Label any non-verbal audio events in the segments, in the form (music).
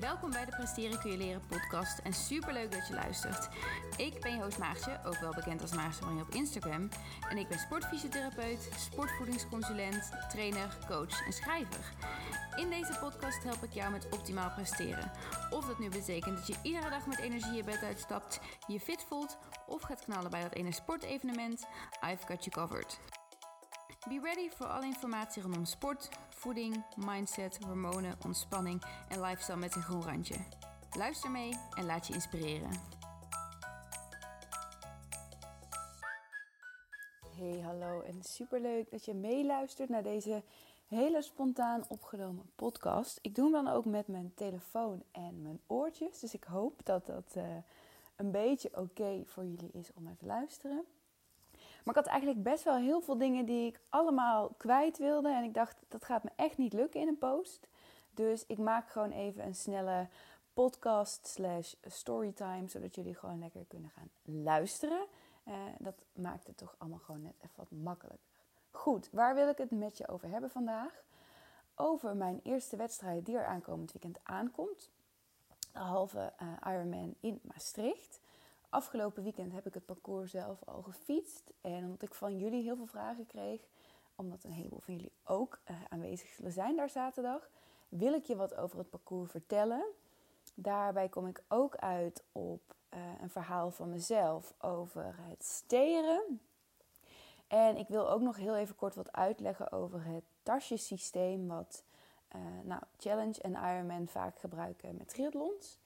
Welkom bij de Presteren kun je leren podcast en superleuk dat je luistert. Ik ben je host Maartje, ook wel bekend als Maartje Marine op Instagram. En ik ben sportfysiotherapeut, sportvoedingsconsulent, trainer, coach en schrijver. In deze podcast help ik jou met optimaal presteren. Of dat nu betekent dat je iedere dag met energie je bed uitstapt, je fit voelt of gaat knallen bij dat ene sportevenement, I've got you covered. Be ready voor alle informatie rondom sport, voeding, mindset, hormonen, ontspanning en lifestyle met een groen randje. Luister mee en laat je inspireren. Hey, hallo en superleuk dat je meeluistert naar deze hele spontaan opgenomen podcast. Ik doe hem dan ook met mijn telefoon en mijn oortjes, dus ik hoop dat dat uh, een beetje oké voor jullie is om naar te luisteren. Maar ik had eigenlijk best wel heel veel dingen die ik allemaal kwijt wilde. En ik dacht, dat gaat me echt niet lukken in een post. Dus ik maak gewoon even een snelle podcast slash storytime. Zodat jullie gewoon lekker kunnen gaan luisteren. Uh, dat maakt het toch allemaal gewoon net even wat makkelijker. Goed, waar wil ik het met je over hebben vandaag? Over mijn eerste wedstrijd die er aankomend weekend aankomt. De halve uh, Ironman in Maastricht. Afgelopen weekend heb ik het parcours zelf al gefietst. En omdat ik van jullie heel veel vragen kreeg, omdat een heleboel van jullie ook uh, aanwezig zullen zijn daar zaterdag, wil ik je wat over het parcours vertellen. Daarbij kom ik ook uit op uh, een verhaal van mezelf over het steren. En ik wil ook nog heel even kort wat uitleggen over het tasjesysteem wat uh, nou, Challenge en Ironman vaak gebruiken met triathlons.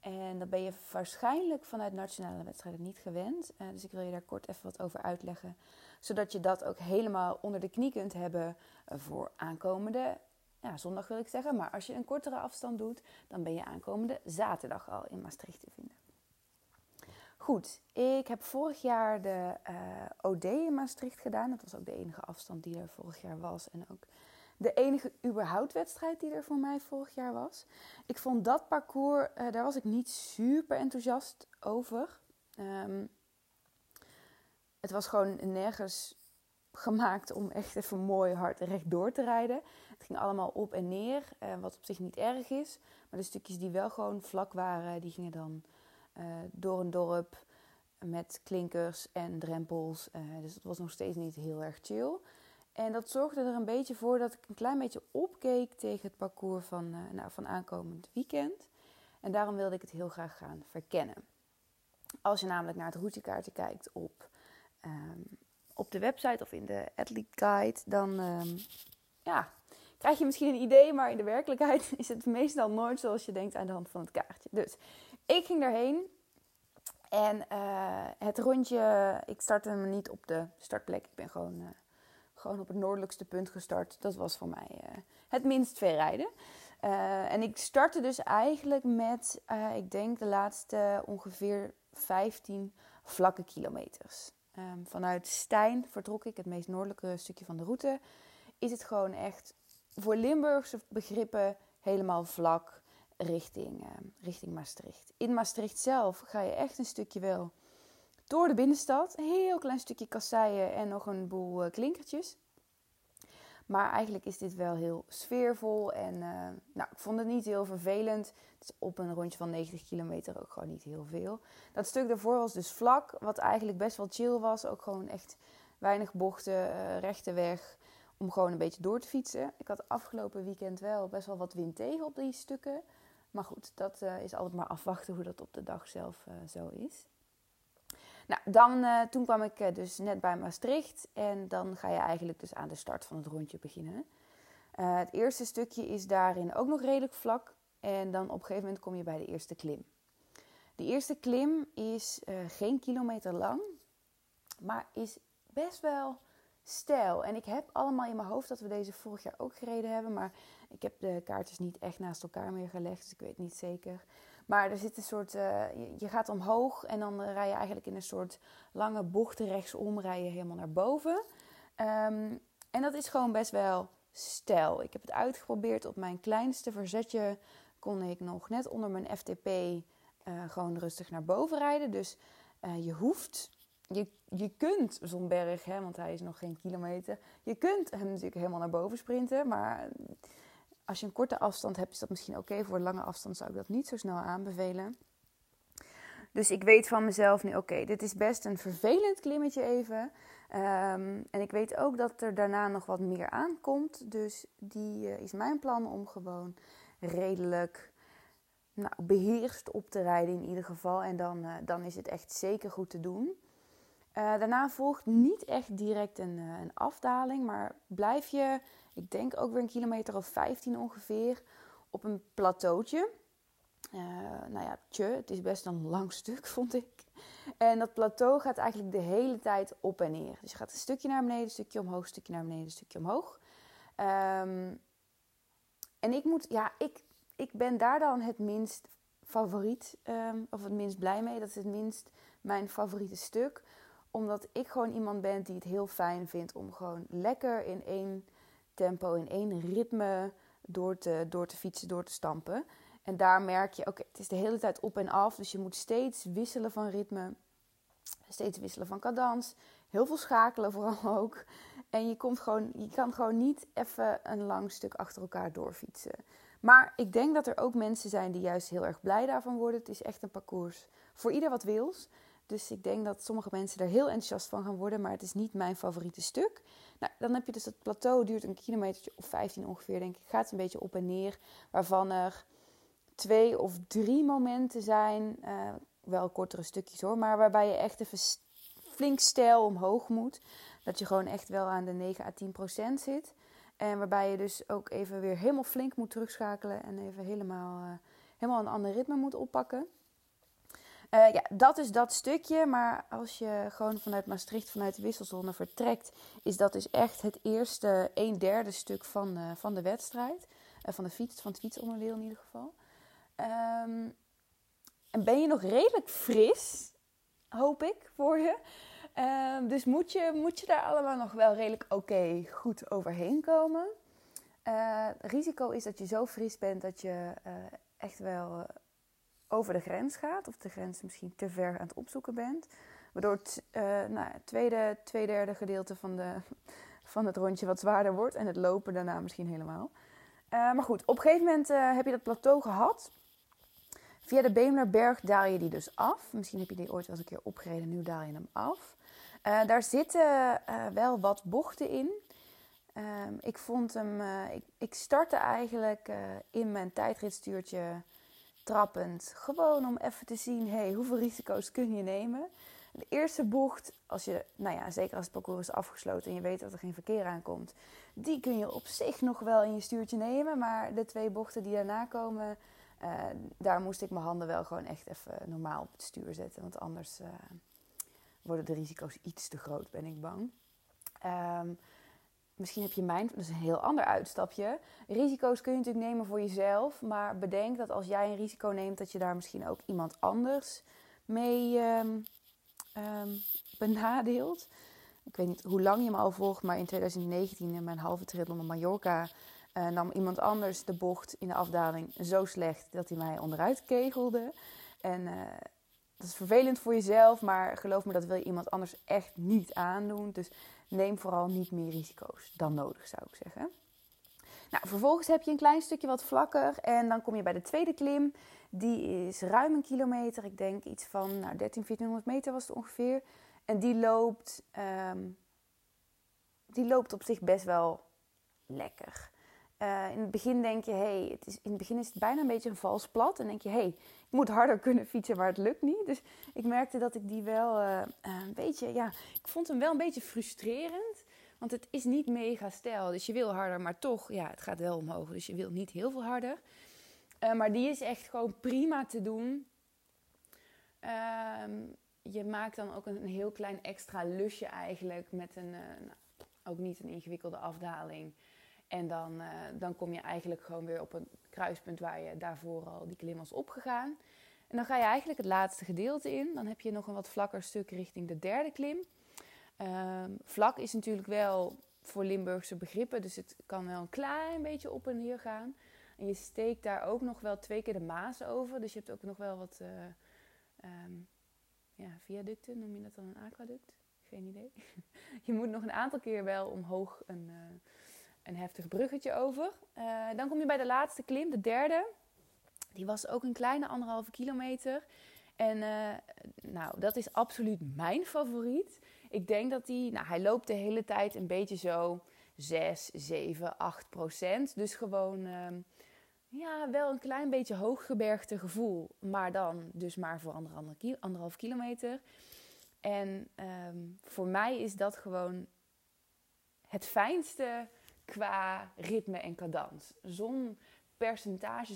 En dat ben je waarschijnlijk vanuit nationale wedstrijden niet gewend. Uh, dus ik wil je daar kort even wat over uitleggen. Zodat je dat ook helemaal onder de knie kunt hebben voor aankomende ja, zondag wil ik zeggen. Maar als je een kortere afstand doet, dan ben je aankomende zaterdag al in Maastricht te vinden. Goed, ik heb vorig jaar de uh, OD in Maastricht gedaan. Dat was ook de enige afstand die er vorig jaar was. En ook de enige überhaupt wedstrijd die er voor mij vorig jaar was. Ik vond dat parcours, uh, daar was ik niet super enthousiast over. Um, het was gewoon nergens gemaakt om echt even mooi hard rechtdoor te rijden. Het ging allemaal op en neer, uh, wat op zich niet erg is. Maar de stukjes die wel gewoon vlak waren, die gingen dan uh, door een dorp met klinkers en drempels. dus het was nog steeds niet heel erg chill. En dat zorgde er een beetje voor dat ik een klein beetje opkeek tegen het parcours van, uh, nou, van aankomend weekend. En daarom wilde ik het heel graag gaan verkennen. Als je namelijk naar het routekaartje kijkt op, um, op de website of in de Athlete Guide, dan um, ja, krijg je misschien een idee, maar in de werkelijkheid (laughs) is het meestal nooit zoals je denkt aan de hand van het kaartje. Dus ik ging daarheen en uh, het rondje, ik startte me niet op de startplek, ik ben gewoon... Uh, gewoon op het noordelijkste punt gestart. Dat was voor mij uh, het minst ver rijden. Uh, en ik startte dus eigenlijk met, uh, ik denk de laatste ongeveer 15 vlakke kilometers. Um, vanuit Stijn vertrok ik, het meest noordelijke stukje van de route. Is het gewoon echt voor Limburgse begrippen helemaal vlak richting, richting Maastricht. In Maastricht zelf ga je echt een stukje wel door de binnenstad. Een heel klein stukje kasseien en nog een boel uh, klinkertjes. Maar eigenlijk is dit wel heel sfeervol. En uh, nou, ik vond het niet heel vervelend. Het is op een rondje van 90 kilometer ook gewoon niet heel veel. Dat stuk daarvoor was dus vlak. Wat eigenlijk best wel chill was. Ook gewoon echt weinig bochten, uh, rechte weg. Om gewoon een beetje door te fietsen. Ik had afgelopen weekend wel best wel wat wind tegen op die stukken. Maar goed, dat is altijd maar afwachten hoe dat op de dag zelf zo is. Nou, dan, uh, toen kwam ik uh, dus net bij Maastricht en dan ga je eigenlijk dus aan de start van het rondje beginnen. Uh, het eerste stukje is daarin ook nog redelijk vlak en dan op een gegeven moment kom je bij de eerste klim. De eerste klim is geen kilometer lang, maar is best wel stijl. En ik heb allemaal in mijn hoofd dat we deze vorig jaar ook gereden hebben, maar ik heb de kaartjes niet echt naast elkaar meer gelegd, dus ik weet niet zeker. Maar er zit een soort, uh, je, gaat omhoog en dan rij je eigenlijk in een soort lange bocht rechtsom, rij je helemaal naar boven. Um, en dat is gewoon best wel stijl. Ik heb het uitgeprobeerd op mijn kleinste verzetje. Kon ik nog net onder mijn FTP uh, gewoon rustig naar boven rijden. Dus je hoeft, je, je kunt zo'n berg, hè, want hij is nog geen kilometer. Je kunt hem natuurlijk helemaal naar boven sprinten. Maar als je een korte afstand hebt, is dat misschien oké. Voor lange afstand zou ik dat niet zo snel aanbevelen. Dus ik weet van mezelf nu, oké, dit is best een vervelend klimmetje even. Ehm, en ik weet ook dat er daarna nog wat meer aankomt. Dus die uh, is mijn plan om gewoon redelijk nou, beheerst op te rijden in ieder geval. En dan, uh, dan is het echt zeker goed te doen. Uh, daarna volgt niet echt direct een, een afdaling, maar blijf je, ik denk ook weer een kilometer of 15 ongeveer, op een plateautje. Uh, nou ja, tje, het is best een lang stuk, (laughs) vond ik. En dat plateau gaat eigenlijk de hele tijd op en neer. Dus je gaat een stukje naar beneden, een stukje omhoog, een stukje naar beneden, een stukje omhoog. Um, en ik moet, ja, ik, ik ben daar dan het minst favoriet, um, of het minst blij mee. Dat is het minst mijn favoriete stuk. Omdat ik gewoon iemand ben die het heel fijn vindt om gewoon lekker in één tempo, in één ritme door te, door te fietsen, door te stampen. En daar merk je, oké, het is de hele tijd op en af. Dus je moet steeds wisselen van ritme. Steeds wisselen van cadans. Heel veel schakelen vooral (laughs) ook. En je, komt gewoon, je kan gewoon niet even een lang stuk achter elkaar doorfietsen. Maar ik denk dat er ook mensen zijn die juist heel erg blij daarvan worden. Het is echt een parcours voor ieder wat wils. Dus ik denk dat sommige mensen er heel enthousiast van gaan worden. Maar het is niet mijn favoriete stuk. Nou, dan heb je dus het plateau, duurt een kilometer of 15 ongeveer, denk ik. Gaat een beetje op en neer. Waarvan er twee of drie momenten zijn, uh, wel kortere stukjes hoor, maar waarbij je echt even flink stijl omhoog moet. Dat je gewoon echt wel aan de 9 à 10 procent zit. En waarbij je dus ook even weer helemaal flink moet terugschakelen en even helemaal, uh, helemaal een ander ritme moet oppakken. Uh, ja, dat is dat stukje. Maar als je gewoon vanuit Maastricht, vanuit de wisselzone vertrekt, is dat dus echt het eerste een derde stuk van, uh, van de wedstrijd. Uh, van de fiets, van het fietsonderdeel in ieder geval. Um, en ben je nog redelijk fris, hoop ik, voor je. Um, dus moet je, moet je daar allemaal nog wel redelijk oké goed overheen komen. Het risico is dat je zo fris bent dat je echt wel over de grens gaat. Of de grens misschien te ver aan het opzoeken bent. Waardoor het nou, tweede, twee derde gedeelte van, de, van het rondje wat zwaarder wordt. En het lopen daarna misschien helemaal. maar goed, op een gegeven moment heb je dat plateau gehad. Via de Beemlerberg daal je die dus af. Misschien heb je die ooit wel eens een keer opgereden, nu daal je hem af. Uh, daar zitten uh, wel wat bochten in. Uh, ik vond hem. Eh, ik, ik, startte eigenlijk in mijn tijdritstuurtje trappend. Gewoon om even te zien: hey, hoeveel risico's kun je nemen? De eerste bocht, als je, nou ja, zeker als het parcours is afgesloten en je weet dat er geen verkeer aankomt, die kun je op zich nog wel in je stuurtje nemen. Maar de twee bochten die daarna komen, uh, daar moest ik mijn handen wel gewoon echt even normaal op het stuur zetten. Want anders uh, worden de risico's iets te groot, ben ik bang. Um, misschien heb je mijn, dat is een heel ander uitstapje. Risico's kun je natuurlijk nemen voor jezelf. Maar bedenk dat als jij een risico neemt, dat je daar misschien ook iemand anders mee um, benadeelt. Ik weet niet hoe lang je me al volgt, maar in 2019 in mijn halve triathlon op Mallorca uh, nam iemand anders de bocht in de afdaling zo slecht dat hij mij onderuit kegelde. En uh, dat is vervelend voor jezelf, maar geloof me, dat wil je iemand anders echt niet aandoen. Dus neem vooral niet meer risico's dan nodig, zou ik zeggen. Nou, vervolgens heb je een klein stukje wat vlakker en dan kom je bij de tweede klim. Die is ruim een kilometer, ik denk iets van nou, 13, 1400 meter was het ongeveer. En die loopt, um, die loopt op zich best wel lekker. Uh, in het begin denk je, hey, het is, in het begin is het bijna een beetje een vals plat. En denk je, hey, ik moet harder (laughs) kunnen fietsen, maar het lukt niet. Dus ik merkte dat ik die wel uh, een beetje, ja, ik vond hem wel een beetje frustrerend. Want het is niet mega stijl. Dus je wil harder, maar toch, ja, het gaat wel omhoog. Dus je wil niet heel veel harder. Maar die is echt gewoon prima te doen. Uh, je maakt dan ook een, een, heel klein extra lusje eigenlijk met een, nou, ook niet een ingewikkelde afdaling. En dan, uh, dan kom je eigenlijk gewoon weer op een kruispunt waar je daarvoor al die klim was opgegaan. En dan ga je eigenlijk het laatste gedeelte in. Dan heb je nog een wat vlakker stuk richting de derde klim. Um, vlak is natuurlijk wel voor Limburgse begrippen, dus het kan wel een klein beetje op en neer gaan. En je steekt daar ook nog wel twee keer de Maas over. Dus je hebt ook nog wel wat uh, um, ja, viaducten, noem je dat dan een aquaduct? Geen idee. (laughs) je moet nog een aantal keer wel omhoog een, uh, een heftig bruggetje over. dan kom je bij de laatste klim, de derde. Die was ook een kleine anderhalve kilometer. En nou, dat is absoluut mijn favoriet. Ik denk dat hij, nou, hij loopt de hele tijd een beetje zo 6, 7, 8 procent. Dus gewoon, ehm, ja, wel een klein beetje hooggebergte gevoel. Maar dan dus maar voor anderhalf kilometer. En ehm, voor mij is dat gewoon het fijnste qua ritme en cadans. Zo'n percentage,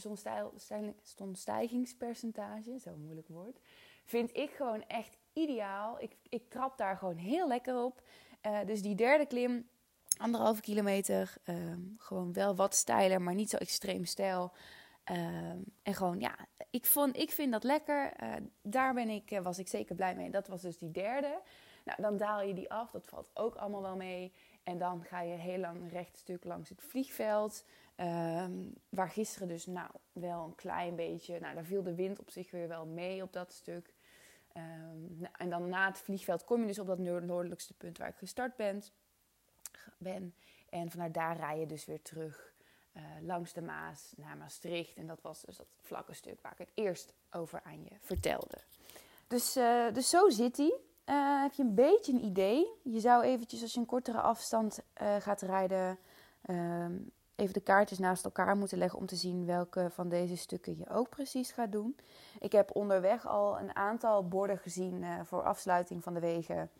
zo'n stijgingspercentage, zo'n moeilijk woord, vind ik gewoon echt ideaal. Ik, ik trap daar gewoon heel lekker op. Uh, dus die derde klim, anderhalve kilometer, uh, gewoon wel wat steiler, maar niet zo extreem stijl. Uh, en gewoon, ja, ik, vond, ik vind dat lekker. Uh, daar ben ik, was ik zeker blij mee. Dat was dus die derde. Nou, dan daal je die af. Dat valt ook allemaal wel mee. En dan ga je heel lang rechtstuk langs het vliegveld. Ehm, waar gisteren dus nou wel een klein beetje... Nou, daar viel de wind op zich weer wel mee op dat stuk. Um, nou, en dan na het vliegveld kom je dus op dat noordelijkste punt waar ik gestart ben. ben. En vanuit daar rij je dus weer terug uh, langs de Maas naar Maastricht. En dat was dus dat vlakke stuk waar ik het eerst over aan je vertelde. Dus, uh, dus zo zit hij. Uh, heb je een beetje een idee? Je zou eventjes, als je een kortere afstand gaat rijden, ehm, even de kaartjes naast elkaar moeten leggen om te zien welke van deze stukken je ook precies gaat doen. Ik heb onderweg al een aantal borden gezien uh, voor afsluiting van de wegen.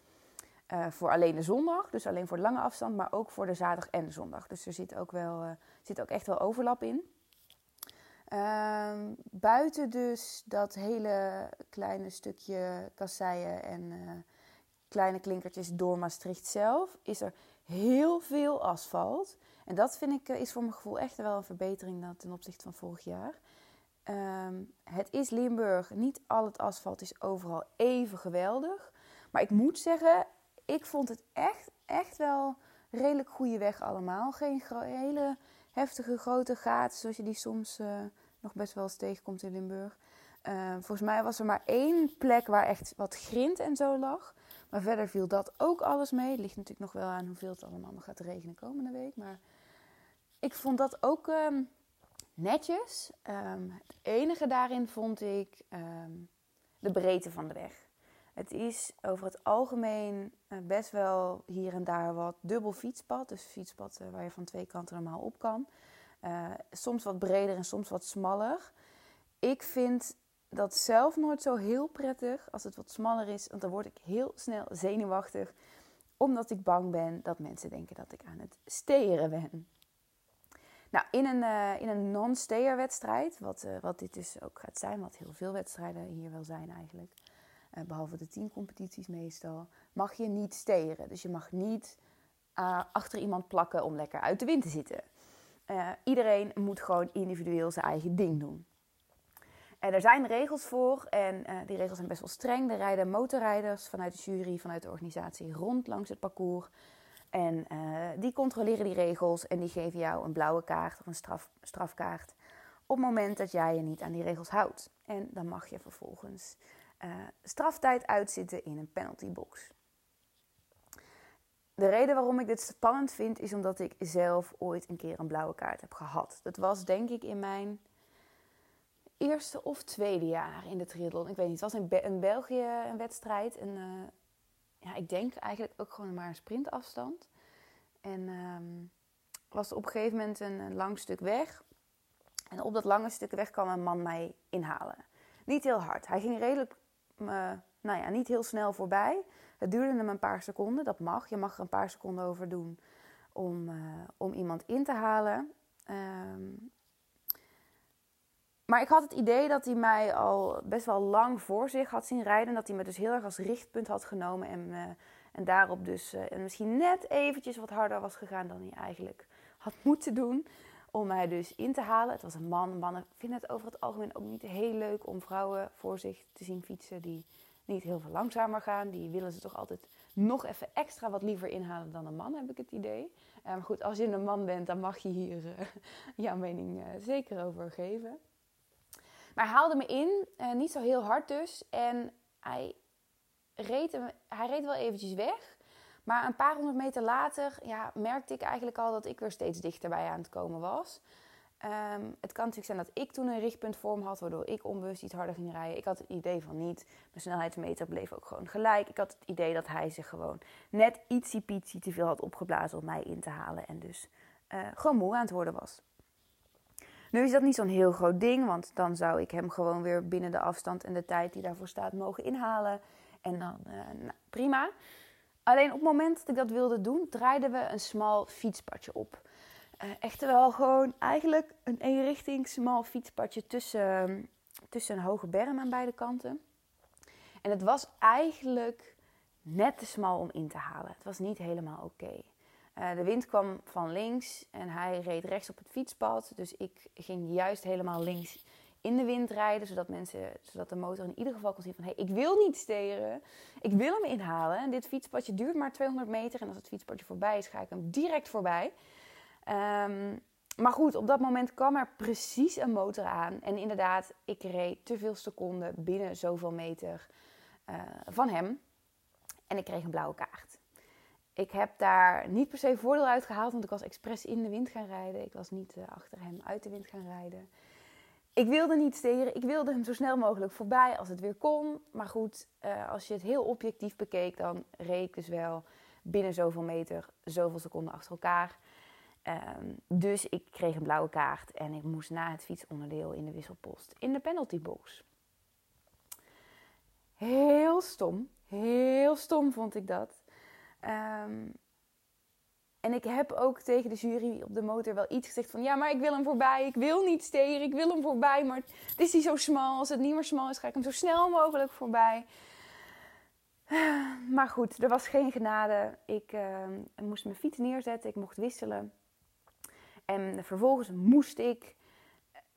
Voor alleen de zondag, dus alleen voor de lange afstand, maar ook voor de zaterdag en de zondag. Dus er zit ook, wel, zit ook echt wel overlap in. Ehm, buiten dus dat hele kleine stukje kasseien en kleine klinkertjes door Maastricht zelf, is er heel veel asfalt. En dat vind ik, is voor mijn gevoel echt wel een verbetering ten opzichte van vorig jaar. Um, het is Limburg. Niet al het asfalt is overal even geweldig. Maar ik moet zeggen, ik vond het echt, echt wel redelijk goede weg allemaal. Geen hele heftige grote gaten zoals je die soms uh, nog best wel eens tegenkomt in Limburg. Uh, volgens mij was er maar één plek waar echt wat grind en zo lag. Maar verder viel dat ook alles mee. Het ligt natuurlijk nog wel aan hoeveel het allemaal nog gaat regenen komende week. Maar ik vond dat ook um, netjes. Um, het enige daarin vond ik um, de breedte van de weg. Het is over het algemeen uh, best wel hier en daar wat dubbel fietspad. Dus fietspad uh, waar je van twee kanten normaal op kan. Uh, soms wat breder en soms wat smaller. Ik vind dat zelf nooit zo heel prettig als het wat smaller is. Want dan word ik heel snel zenuwachtig. Omdat ik bang ben dat mensen denken dat ik aan het steren ben. Nou, in een, uh, in een non-stayer wedstrijd, wat, uh, wat dit dus ook gaat zijn, wat heel veel wedstrijden hier wel zijn eigenlijk, behalve de teamcompetities meestal, mag je niet steren. Dus je mag niet achter iemand plakken om lekker uit de wind te zitten. Iedereen moet gewoon individueel zijn eigen ding doen. En er zijn regels voor en die regels zijn best wel streng. Er rijden motorrijders vanuit de jury, vanuit de organisatie rond langs het parcours. En uh, die controleren die regels en die geven jou een blauwe kaart of een straf, strafkaart op het moment dat jij je niet aan die regels houdt. En dan mag je vervolgens straftijd uitzitten in een penaltybox. De reden waarom ik dit spannend vind is omdat ik zelf ooit een keer een blauwe kaart heb gehad. Dat was denk ik in mijn eerste of tweede jaar in de triathlon. Ik weet niet, het was in, Be in België een wedstrijd. En uh, ja, ik denk eigenlijk ook gewoon maar een sprintafstand. En um, was op een gegeven moment een, lang stuk weg. En op dat lange stuk weg kwam een man mij inhalen. Niet heel hard. Hij ging redelijk, uh, nou ja, niet heel snel voorbij. Het duurde hem een paar seconden. Dat mag. Je mag er een paar seconden over doen om, uh, om iemand in te halen. Um, maar ik had het idee dat hij mij al best wel lang voor zich had zien rijden. Dat hij me dus heel erg als richtpunt had genomen. En, uh, en daarop dus uh, en misschien net eventjes wat harder was gegaan dan hij eigenlijk had moeten doen. Om mij dus in te halen. Het was een man. Mannen vinden het over het algemeen ook niet heel leuk om vrouwen voor zich te zien fietsen. Die niet heel veel langzamer gaan. Die willen ze toch altijd nog even extra wat liever inhalen dan een man, heb ik het idee. Uh, maar goed, als je een man bent, dan mag je hier (laughs) jouw mening zeker over geven. Maar hij haalde me in, niet zo heel hard dus. En hij reed, hij reed wel eventjes weg. Maar een paar honderd meter later ja, merkte ik eigenlijk al dat ik weer steeds dichterbij aan het komen was. Ehm, het kan natuurlijk zijn dat ik toen een richtpunt vorm had, waardoor ik onbewust iets harder ging rijden. Ik had het idee van niet. Mijn snelheidsmeter bleef ook gewoon gelijk. Ik had het idee dat hij zich gewoon net ietsie pietsie te veel had opgeblazen om mij in te halen. En dus uh, gewoon moe aan het worden was. Nu is dat niet zo'n heel groot ding, want dan zou ik hem gewoon weer binnen de afstand en de tijd die daarvoor staat mogen inhalen. En dan uh, nou, prima. Alleen op het moment dat ik dat wilde doen, draaiden we een smal fietspadje op. Uh, echt wel gewoon eigenlijk een eenrichting smal fietspadje tussen, tussen een hoge berm aan beide kanten. En het was eigenlijk net te smal om in te halen. Het was niet helemaal oké. Uh, de wind kwam van links en hij reed rechts op het fietspad. Dus ik ging juist helemaal links in de wind rijden, zodat, mensen, zodat de motor in ieder geval kon zien van... hé, hey, ik wil niet steren, ik wil hem inhalen. En dit fietspadje duurt maar 200 meter en als het fietspadje voorbij is, ga ik hem direct voorbij. Um, maar goed, op dat moment kwam er precies een motor aan. En inderdaad, ik reed te veel seconden binnen zoveel meter uh, van hem. En ik kreeg een blauwe kaart. Ik heb daar niet per se voordeel uit gehaald, want ik was expres in de wind gaan rijden. Ik was niet uh, achter hem uit de wind gaan rijden. Ik wilde niet steren. Ik wilde hem zo snel mogelijk voorbij als het weer kon. Maar goed, uh, als je het heel objectief bekeek, dan reed ik dus wel binnen zoveel meter, zoveel seconden achter elkaar. Um, dus ik kreeg een blauwe kaart en ik moest na het fietsonderdeel in de wisselpost in de penaltybox. Heel stom, heel stom vond ik dat. Um, en ik heb ook tegen de jury op de motor wel iets gezegd van... Ja, maar ik wil hem voorbij. Ik wil niet steren. Ik wil hem voorbij. Maar het is niet zo smal. Als het niet meer smal is, ga ik hem zo snel mogelijk voorbij. Maar goed, er was geen genade. Ik uh, moest mijn fiets neerzetten. Ik mocht wisselen. En vervolgens moest ik...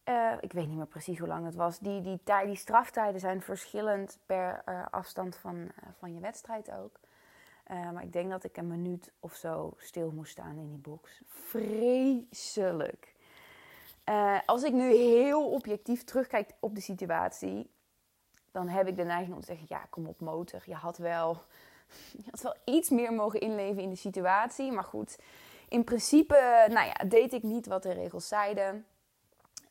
Uh, ik weet niet meer precies hoe lang het was. Die, die, die straftijden zijn verschillend per uh, afstand van, uh, van je wedstrijd ook. Maar ik denk dat ik een minuut of zo stil moest staan in die box. Vreselijk. Als ik nu heel objectief terugkijk op de situatie, dan heb ik de neiging om te zeggen: ja, kom op, motor. Je had wel, (laughs) je had wel iets meer mogen inleven in de situatie. Maar goed, in principe nou ja, deed ik niet wat de regels zeiden.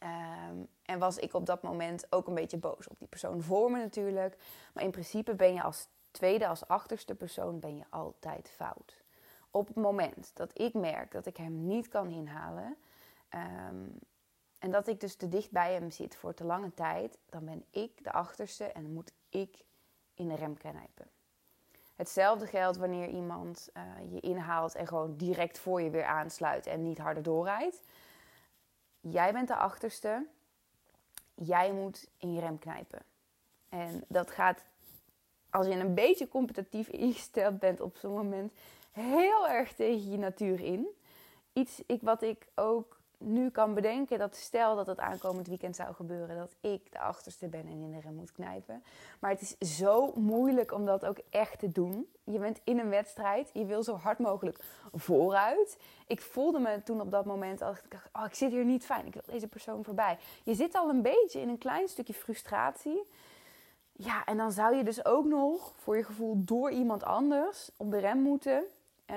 Um, en was ik op dat moment ook een beetje boos op die persoon voor me natuurlijk. Maar in principe ben je als tweede als achterste persoon ben je altijd fout. Op het moment dat ik merk dat ik hem niet kan inhalen um, en dat ik dus te dicht bij hem zit voor te lange tijd, dan ben ik de achterste en moet ik in de rem knijpen. Hetzelfde geldt wanneer iemand uh, je inhaalt en gewoon direct voor je weer aansluit en niet harder doorrijdt. Jij bent de achterste. Jij moet in je rem knijpen. En dat gaat als je een beetje competitief (laughs) ingesteld bent op zo'n moment, heel erg tegen je natuur in. Iets ik, wat ik ook nu kan bedenken, dat stel dat het aankomend weekend zou gebeuren, dat ik de achterste ben en in de rem moet knijpen. Maar het is zo moeilijk om dat ook echt te doen. Je bent in een wedstrijd, je wil zo hard mogelijk vooruit. Ik voelde me toen op dat moment als ik dacht, oh, ik zit hier niet fijn, ik wil deze persoon voorbij. Je zit al een beetje in een klein stukje frustratie. Ja, en dan zou je dus ook nog voor je gevoel door iemand anders op de rem moeten uh,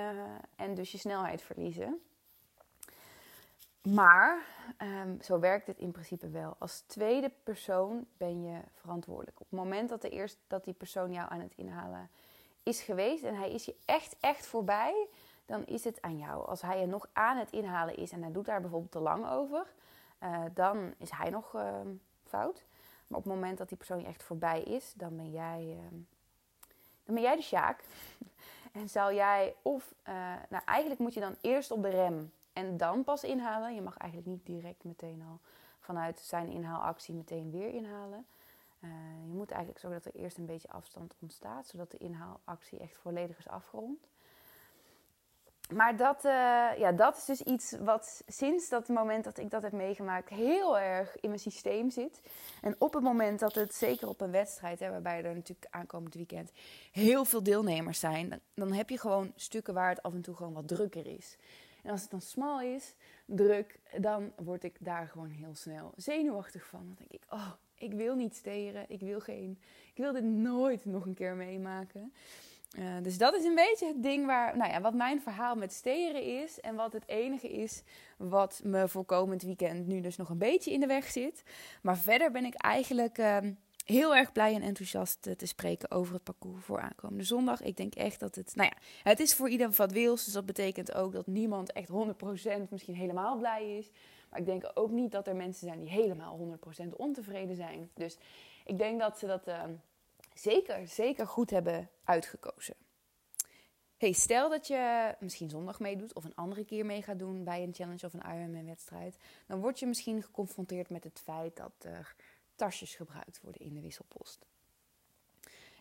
en dus je snelheid verliezen. Maar um, zo werkt het in principe wel. Als tweede persoon ben je verantwoordelijk. Op het moment dat, de eerst, dat die persoon jou aan het inhalen is geweest en hij is je echt, echt voorbij, dan is het aan jou. Als hij je nog aan het inhalen is en hij doet daar bijvoorbeeld te lang over, uh, dan is hij nog uh, fout. Maar op het moment dat die persoon je echt voorbij is, dan ben jij, uh, dan ben jij de Sjaak. (laughs) en zal jij of, uh, nou eigenlijk moet je dan eerst op de rem en dan pas inhalen. Je mag eigenlijk niet direct meteen al vanuit zijn inhaalactie meteen weer inhalen. Uh, je moet eigenlijk zorgen dat er eerst een beetje afstand ontstaat, zodat de inhaalactie echt volledig is afgerond maar dat, uh, ja, dat is dus iets wat sinds dat moment dat ik dat heb meegemaakt heel erg in mijn systeem zit. En op het moment dat het, zeker op een wedstrijd, hè, waarbij er natuurlijk aankomend weekend heel veel deelnemers zijn, dan, heb je gewoon stukken waar het af en toe gewoon wat drukker is. En als het dan smal is, druk, dan word ik daar gewoon heel snel zenuwachtig van. Dan denk ik, oh, ik wil niet steren, ik wil geen, ik wil dit nooit nog een keer meemaken. Uh, dus dat is een beetje het ding waar, nou ja, wat mijn verhaal met steren is. En wat het enige is wat me voor komend weekend nu dus nog een beetje in de weg zit. Maar verder ben ik eigenlijk uh, heel erg blij en enthousiast te spreken over het parcours voor aankomende zondag. Ik denk echt dat het, nou ja, het is voor ieder wat wils. Dus dat betekent ook dat niemand echt 100% misschien helemaal blij is. Maar ik denk ook niet dat er mensen zijn die helemaal 100% ontevreden zijn. Dus ik denk dat ze dat uh, zeker, zeker goed hebben uitgekozen. Hey, stel dat je misschien zondag meedoet of een andere keer mee gaat doen bij een challenge of een Ironman-wedstrijd. Dan word je misschien geconfronteerd met het feit dat er tasjes gebruikt worden in de wisselpost.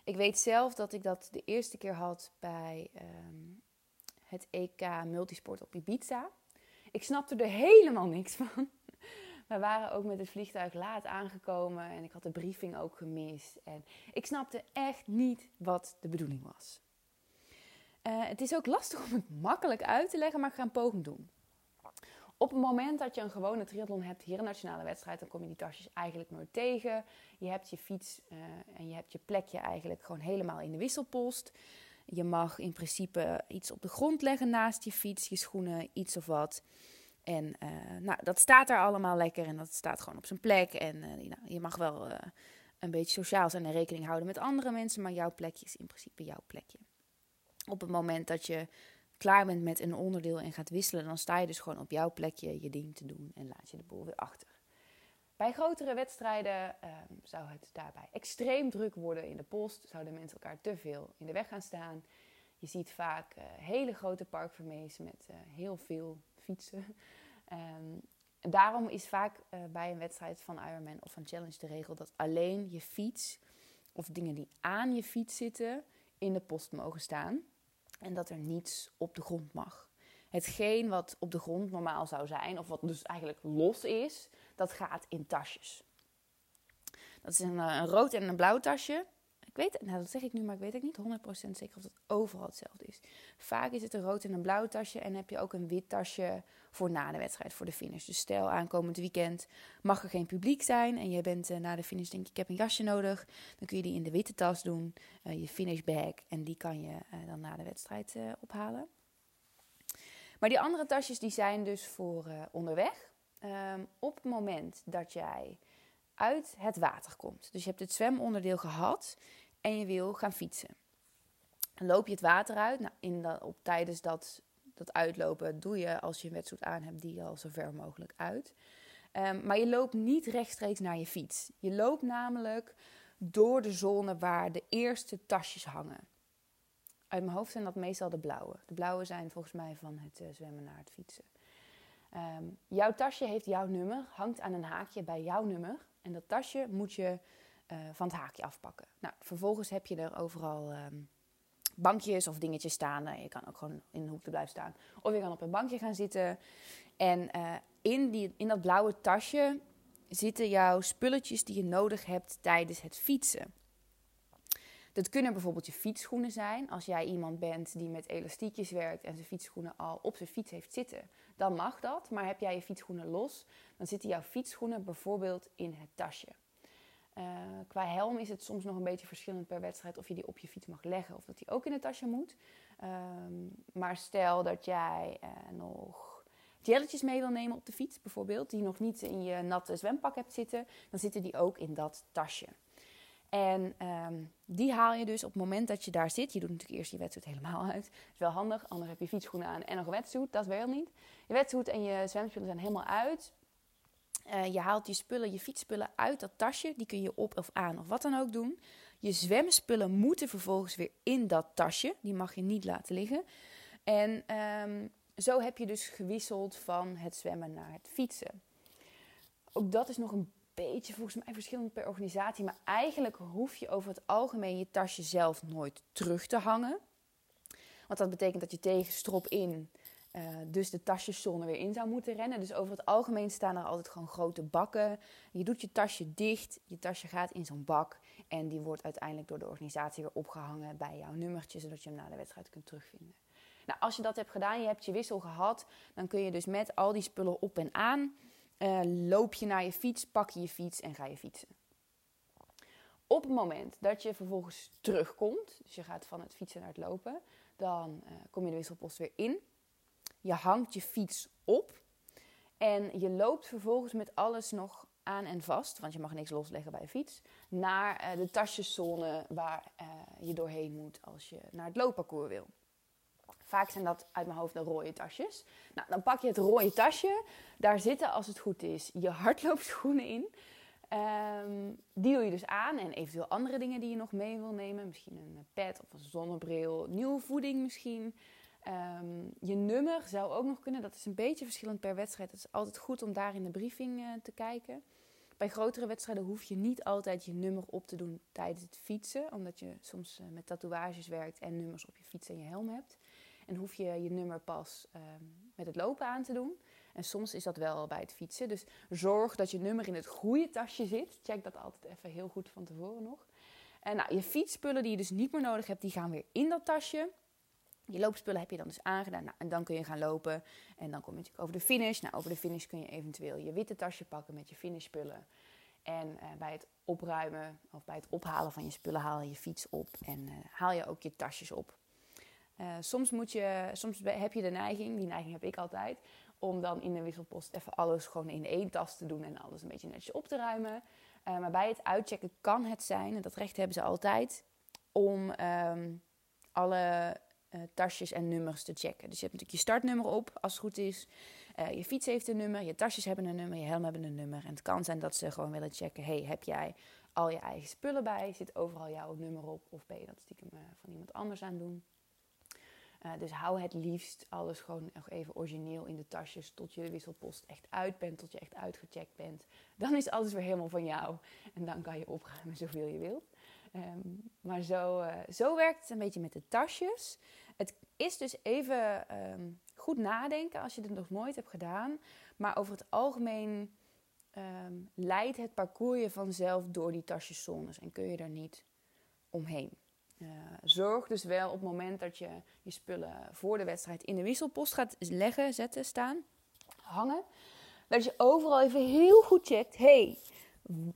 Ik weet zelf dat ik dat de eerste keer had bij um, het EK Multisport op Ibiza. Ik snapte er helemaal niks van. (laughs) We waren ook met het vliegtuig laat aangekomen en ik had de briefing ook gemist. En ik snapte echt niet wat de bedoeling was. Uh, het is ook lastig om het makkelijk uit te leggen, maar ik ga een poging doen. Op het moment dat je een gewone triathlon hebt, hier een nationale wedstrijd, dan kom je die tasjes eigenlijk nooit tegen. Je hebt je fiets uh, en je hebt je plekje eigenlijk gewoon helemaal in de wisselpost. Je mag in principe iets op de grond leggen naast je fiets, je schoenen, iets of wat. En uh, nou, dat staat daar allemaal lekker en dat staat gewoon op zijn plek. En uh, nou, je mag wel een beetje sociaal zijn en rekening houden met andere mensen, maar jouw plekje is in principe jouw plekje. Op het moment dat je klaar bent met een onderdeel en gaat wisselen, dan sta je dus gewoon op jouw plekje je ding te doen en laat je de boel weer achter. Bij grotere wedstrijden um, zou het daarbij extreem druk worden in de post, zouden mensen elkaar te veel in de weg gaan staan. Je ziet vaak hele grote parkvermees met heel veel fietsen. Um, (laughs) daarom is vaak uh, bij een wedstrijd van Ironman of van Challenge de regel dat alleen je fiets of dingen die aan je fiets zitten in de post mogen staan. En dat er niets op de grond mag. Hetgeen wat op de grond normaal zou zijn, of wat dus eigenlijk los is, dat gaat in tasjes. Dat is een, een rood en een blauw tasje weet het, nou dat zeg ik nu, maar ik weet ook niet 100% zeker of het overal hetzelfde is. Vaak is het een rood en een blauw tasje en heb je ook een wit tasje voor na de wedstrijd, voor de finish. Dus stel aankomend weekend mag er geen publiek zijn en je bent uh, na de finish denk ik, ik heb een jasje nodig. Dan kun je die in de witte tas doen, uh, je finish bag en die kan je uh, dan na de wedstrijd ophalen. Maar die andere tasjes die zijn dus voor onderweg. Um, op het moment dat jij uit het water komt. Dus je hebt het zwemonderdeel gehad en je wil gaan fietsen. Dan loop je het water uit. Nou, in de, op, tijdens dat, dat uitlopen doe je, als je een wetsuit aan hebt, die al zo ver mogelijk uit. Um, maar je loopt niet rechtstreeks naar je fiets. Je loopt namelijk door de zone waar de eerste tasjes hangen. Uit mijn hoofd zijn dat meestal de blauwe. De blauwe zijn volgens mij van het uh, zwemmen naar het fietsen. Um, jouw tasje heeft jouw nummer, hangt aan een haakje bij jouw nummer. En dat tasje moet je uh, van het haakje afpakken. Nou, vervolgens heb je er overal um, bankjes of dingetjes staan. Nou, je kan ook gewoon in een hoek blijven staan. Of je kan op een bankje gaan zitten. En uh, in, die, in dat blauwe tasje zitten jouw spulletjes die je nodig hebt tijdens het fietsen. Dat kunnen bijvoorbeeld je fietsschoenen zijn. Als jij iemand bent die met elastiekjes werkt en zijn fietsschoenen al op zijn fiets heeft zitten, dan mag dat. Maar heb jij je fietsschoenen los, dan zitten jouw fietsschoenen bijvoorbeeld in het tasje. Uh, qua helm is het soms nog een beetje verschillend per wedstrijd of je die op je fiets mag leggen of dat die ook in het tasje moet. Um, maar stel dat jij uh, nog jelletjes mee wil nemen op de fiets, bijvoorbeeld, die nog niet in je natte zwempak hebt zitten, dan zitten die ook in dat tasje. En um, die haal je dus op het moment dat je daar zit. Je doet natuurlijk eerst je wetsuit helemaal uit. Dat is wel handig, anders heb je fietsschoenen aan en nog een wetsuit. Dat wel niet. Je wetsuit en je zwemspullen zijn helemaal uit. Uh, je haalt je spullen, je fietsspullen uit dat tasje. Die kun je op of aan of wat dan ook doen. Je zwemspullen moeten vervolgens weer in dat tasje. Die mag je niet laten liggen. En um, zo heb je dus gewisseld van het zwemmen naar het fietsen. Ook dat is nog een beetje volgens mij verschillend per organisatie. Maar eigenlijk hoef je over het algemeen je tasje zelf nooit terug te hangen. Want dat betekent dat je tegen strop in uh, dus de tasjeszone weer in zou moeten rennen. Dus over het algemeen staan er altijd gewoon grote bakken. Je doet je tasje dicht, je tasje gaat in zo'n bak. En die wordt uiteindelijk door de organisatie weer opgehangen bij jouw nummertje, zodat je hem na de wedstrijd kunt terugvinden. Nou, als je dat hebt gedaan, je hebt je wissel gehad, dan kun je dus met al die spullen op en aan uh, loop je naar je fiets, pak je je fiets en ga je fietsen. Op het moment dat je vervolgens terugkomt, dus je gaat van het fietsen naar het lopen, dan uh, kom je de wisselpost weer in. Je hangt je fiets op en je loopt vervolgens met alles nog aan en vast, want je mag niks losleggen bij je fiets, naar uh, de tasjeszone waar uh, je doorheen moet als je naar het loopparcours wil. Vaak zijn dat uit mijn hoofd de rode tasjes. Nou, dan pak je het rode tasje. Daar zitten, als het goed is, je hardloopschoenen in. Um, die doe je dus aan en eventueel andere dingen die je nog mee wil nemen. Misschien een pet of een zonnebril, nieuwe voeding misschien. Um, je nummer zou ook nog kunnen. Dat is een beetje verschillend per wedstrijd. Het is altijd goed om daar in de briefing uh, te kijken. Bij grotere wedstrijden hoef je niet altijd je nummer op te doen tijdens het fietsen. Omdat je soms uh, met tatoeages werkt en nummers op je fiets en je helm hebt. En hoef je je nummer pas um, met het lopen aan te doen. En soms is dat wel bij het fietsen. Dus zorg dat je nummer in het goede tasje zit. Check dat altijd even heel goed van tevoren nog. En nou, je fietsspullen die je dus niet meer nodig hebt, die gaan weer in dat tasje. Je loopspullen heb je dan dus aangedaan. Nou, en dan kun je gaan lopen. En dan kom je natuurlijk over de finish. Nou, over de finish kun je eventueel je witte tasje pakken met je finishspullen. En uh, bij het opruimen of bij het ophalen van je spullen haal je je fiets op. En uh, haal je ook je tasjes op. Uh, soms, moet je, soms heb je de neiging, die neiging heb ik altijd, om dan in de wisselpost even alles gewoon in één tas te doen en alles een beetje netjes op te ruimen. Maar bij het uitchecken kan het zijn, en dat recht hebben ze altijd, om um, alle uh, tasjes en nummers te checken. Dus je hebt natuurlijk je startnummer op, als het goed is. Uh, je fiets heeft een nummer, je tasjes hebben een nummer, je helm hebben een nummer. En het kan zijn dat ze gewoon willen checken, hey, heb jij al je eigen spullen bij? Zit overal jouw nummer op? Of ben je dat stiekem van iemand anders aan doen? Dus hou het liefst alles gewoon nog even origineel in de tasjes tot je wisselpost echt uit bent, tot je echt uitgecheckt bent. Dan is alles weer helemaal van jou en dan kan je opruimen zoveel je wilt. Um, maar zo, uh, zo werkt het een beetje met de tasjes. Het is dus even um, goed nadenken als je het nog nooit hebt gedaan. Maar over het algemeen um, leidt het parcours je vanzelf door die tasjeszones en kun je daar niet omheen. Uh, zorg dus wel op het moment dat je je spullen voor de wedstrijd in de wisselpost gaat leggen, zetten, staan, hangen. Dat je overal even heel goed checkt. hey,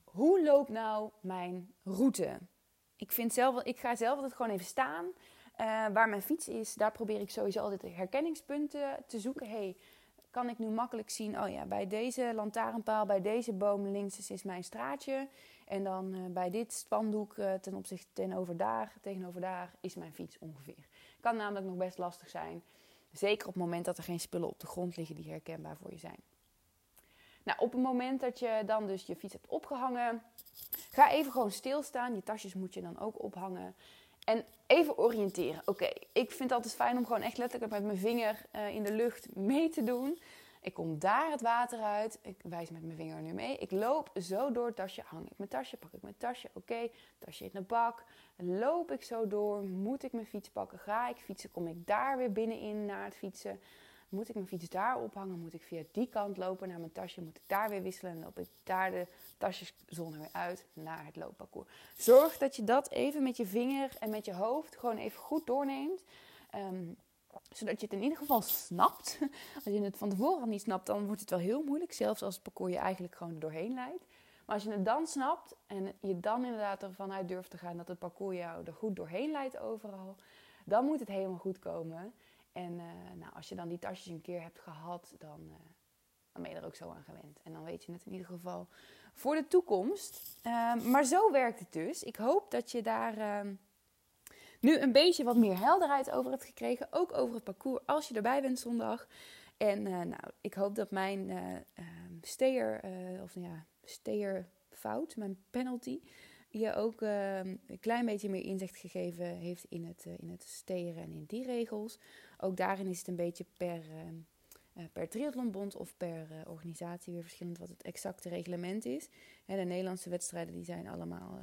hoe loopt nou mijn route? Ik, vind zelf, ik ga zelf altijd gewoon even staan. Uh, waar mijn fiets is, daar probeer ik sowieso altijd herkenningspunten te zoeken. hey, kan ik nu makkelijk zien, oh ja, bij deze lantaarnpaal, bij deze boom links is mijn straatje. En dan uh, bij dit spandoek uh, ten opzichte tegenover daar, tegenover daar is mijn fiets ongeveer. Kan namelijk nog best lastig zijn. Zeker op het moment dat er geen spullen op de grond liggen die herkenbaar voor je zijn. Nou, op het moment dat je dan dus je fiets hebt opgehangen, ga even gewoon stilstaan. Je tasjes moet je dan ook ophangen. En even oriënteren. Oké, ik vind het altijd fijn om gewoon echt letterlijk met mijn vinger uh, in de lucht mee te doen. Ik kom daar het water uit. Ik wijs met mijn vinger nu mee. Ik loop zo door het tasje. Hang ik mijn tasje? Pak ik mijn tasje? Oké, okay, tasje in de bak. Loop ik zo door? Moet ik mijn fiets pakken? Ga ik fietsen? Kom ik daar weer binnenin naar het fietsen? Moet ik mijn fiets daar ophangen? Moet ik via die kant lopen naar mijn tasje? Moet ik daar weer wisselen? En loop ik daar de tasjeszone weer uit naar het loopparcours. Zorg dat je dat even met je vinger en met je hoofd gewoon even goed doorneemt. Um, zodat je het in ieder geval snapt. (laughs) Als je het van tevoren niet snapt, dan wordt het wel heel moeilijk. Zelfs als het parcours je eigenlijk gewoon doorheen leidt. Maar als je het dan snapt en je dan inderdaad ervan uit durft te gaan dat het parcours jou er goed doorheen leidt overal, dan moet het helemaal goed komen. En uh, nou, als je dan die tasjes een keer hebt gehad, dan, uh, dan ben je er ook zo aan gewend. En dan weet je het in ieder geval voor de toekomst. Uh, maar zo werkt het dus. Ik hoop dat je daar ehm, nu een beetje wat meer helderheid over hebt gekregen. Ook over het parcours als je erbij bent zondag. En uh, nou, ik hoop dat mijn uh, steer, of ja, steerfout, mijn penalty, je ook een klein beetje meer inzicht gegeven heeft in het, in het steren en in die regels. Ook daarin is het een beetje per, per triathlonbond of per organisatie weer verschillend wat het exacte reglement is. De Nederlandse wedstrijden die zijn allemaal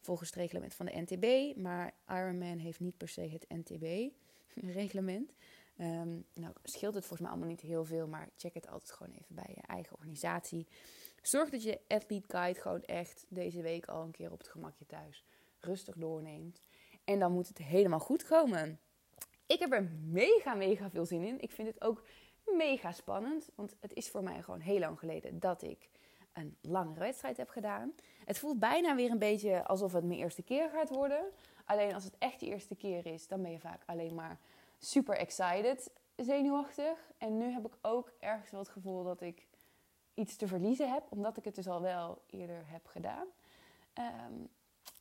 volgens het reglement van de NTB. Maar Ironman heeft niet per se het NTB-reglement. (laughs) Ehm, nou, scheelt het volgens mij allemaal niet heel veel, maar check het altijd gewoon even bij je eigen organisatie. Zorg dat je Athlete Guide gewoon echt deze week al een keer op het gemakje thuis rustig doorneemt. En dan moet het helemaal goed komen. Ik heb er mega, mega veel zin in. Ik vind het ook mega spannend, want het is voor mij gewoon heel lang geleden dat ik een langere wedstrijd heb gedaan. Het voelt bijna weer een beetje alsof het mijn eerste keer gaat worden. Alleen als het echt je eerste keer is, dan ben je vaak alleen maar super excited, zenuwachtig. En nu heb ik ook ergens wel het gevoel dat ik iets te verliezen heb, omdat ik het dus al wel eerder heb gedaan. Ehm,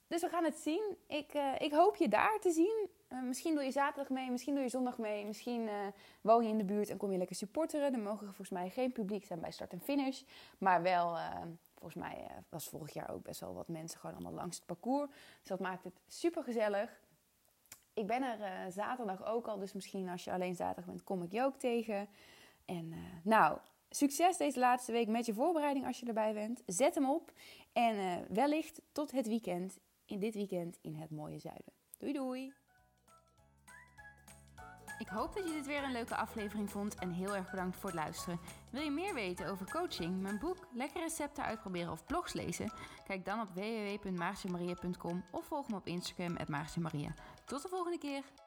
dus we gaan het zien. Ik, uh, ik hoop je daar te zien. Uh, misschien doe je zaterdag mee, misschien doe je zondag mee. Misschien uh, woon je in de buurt en kom je lekker supporteren. Er mogen volgens mij geen publiek zijn bij start en finish. Maar wel, volgens mij was vorig jaar ook best wel wat mensen gewoon allemaal langs het parcours. Dus dat maakt het super gezellig. Ik ben er zaterdag ook al, dus misschien als je alleen zaterdag bent, kom ik je ook tegen. En nou, Succes deze laatste week met je voorbereiding als je erbij bent. Zet hem op en uh, wellicht tot het weekend, in dit weekend in het mooie zuiden. Doei doei! Ik hoop dat je dit weer een leuke aflevering vond en heel erg bedankt voor het luisteren. Wil je meer weten over coaching, mijn boek, lekkere recepten uitproberen of blogs lezen? Kijk dan op www.maartjemaria.com of volg me op Instagram at Tot de volgende keer!